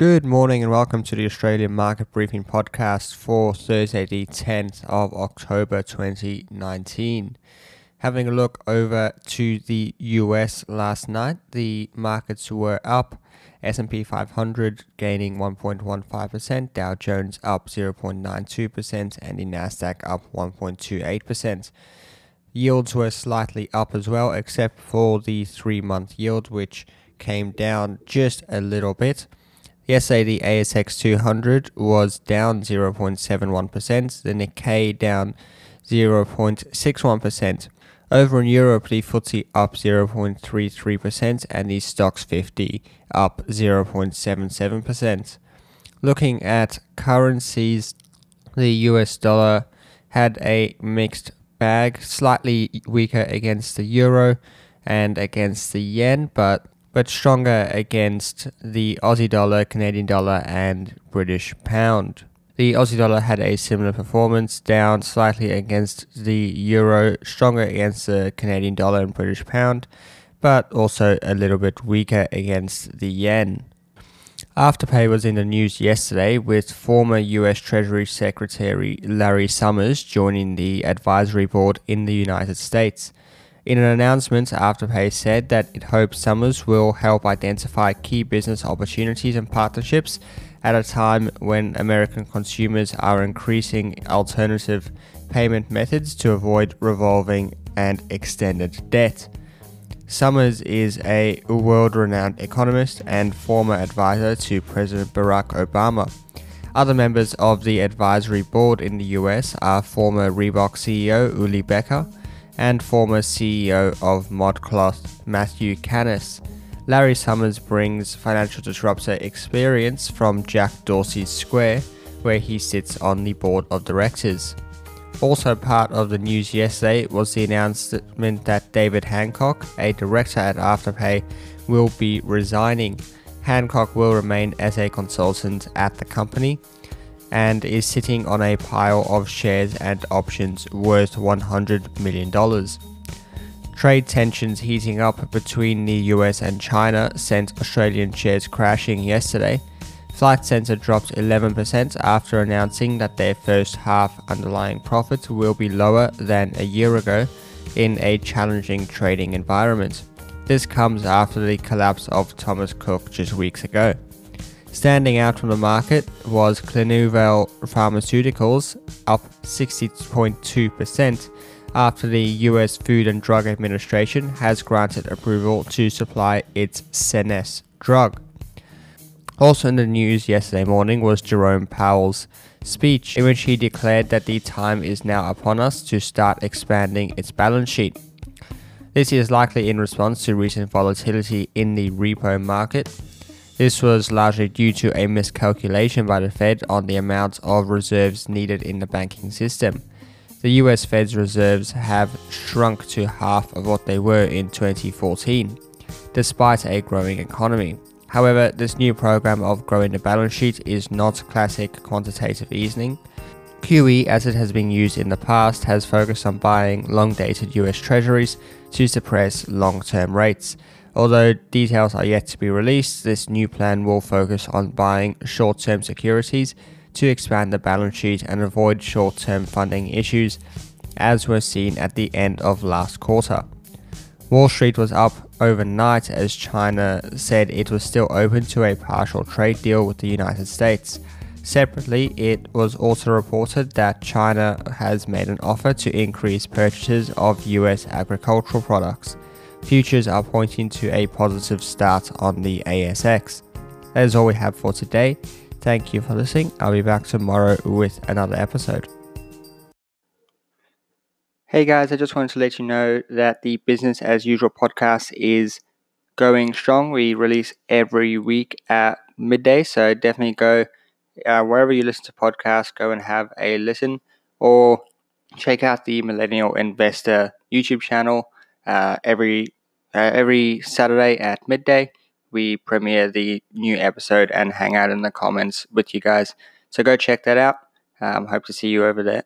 Good morning and welcome to the Australian Market Briefing Podcast for Thursday, the 10th of October 2019. Having a look over to the US last night, the markets were up. S&P 500 gaining 1.15%, Dow Jones up 0.92% and the Nasdaq up 1.28%. Yields were slightly up as well except for the 3-month yield which came down just a little bit. Yesterday, the ASX 200 was down 0.71%, the Nikkei down 0.61%. Over in Europe, the FTSE up 0.33% and the Stoxx 50 up 0.77%. Looking at currencies, the US dollar had a mixed bag, slightly weaker against the euro and against the yen, but but stronger against the Aussie dollar, Canadian dollar, and British pound. The Aussie dollar had a similar performance, down slightly against the euro, stronger against the Canadian dollar and British pound, but also a little bit weaker against the yen. Afterpay was in the news yesterday with former US Treasury Secretary Larry Summers joining the advisory board in the United States. In an announcement, Afterpay said that it hopes Summers will help identify key business opportunities and partnerships at a time when American consumers are increasing alternative payment methods to avoid revolving and extended debt. Summers is a world renowned economist and former advisor to President Barack Obama. Other members of the advisory board in the US are former Reebok CEO Uli Becker and former CEO of ModCloth, Matthew Kaness. Larry Summers brings financial disruptor experience from Jack Dorsey's Square, where he sits on the board of directors. Also, part of the news yesterday was the announcement that David Hancock, a director at Afterpay, will be resigning. Hancock will remain as a consultant at the company and is sitting on a pile of shares and options worth $100 million. Trade tensions heating up between the US and China sent Australian shares crashing yesterday. Flight Centre dropped 11% after announcing that their first half underlying profits will be lower than a year ago in a challenging trading environment. This comes after the collapse of Thomas Cook just weeks ago. Standing out from the market was Clinuvel Pharmaceuticals, up 60.2% after the US Food and Drug Administration has granted approval to supply its Scenesse drug. Also in the news yesterday morning was Jerome Powell's speech, in which he declared that the time is now upon us to start expanding its balance sheet. This is likely in response to recent volatility in the repo market this was largely due to a miscalculation by the Fed on the amount of reserves needed in the banking system. The US Fed's reserves have shrunk to half of what they were in 2014, despite a growing economy. However, this new program of growing the balance sheet is not classic quantitative easing. QE, as it has been used in the past, has focused on buying long dated US Treasuries to suppress long term rates. Although details are yet to be released, this new plan will focus on buying short term securities to expand the balance sheet and avoid short term funding issues, as were seen at the end of last quarter. Wall Street was up overnight as China said it was still open to a partial trade deal with the United States. Separately, it was also reported that China has made an offer to increase purchases of US agricultural products. Futures are pointing to a positive start on the ASX. That is all we have for today. Thank you for listening. I'll be back tomorrow with another episode. Hey guys, I just wanted to let you know that the Business as Usual podcast is going strong. We release every week at midday, so definitely go uh, wherever you listen to podcasts, go and have a listen or check out the Millennial Investor YouTube channel uh, every uh, every Saturday at midday. We premiere the new episode and hang out in the comments with you guys. So go check that out. Um, hope to see you over there.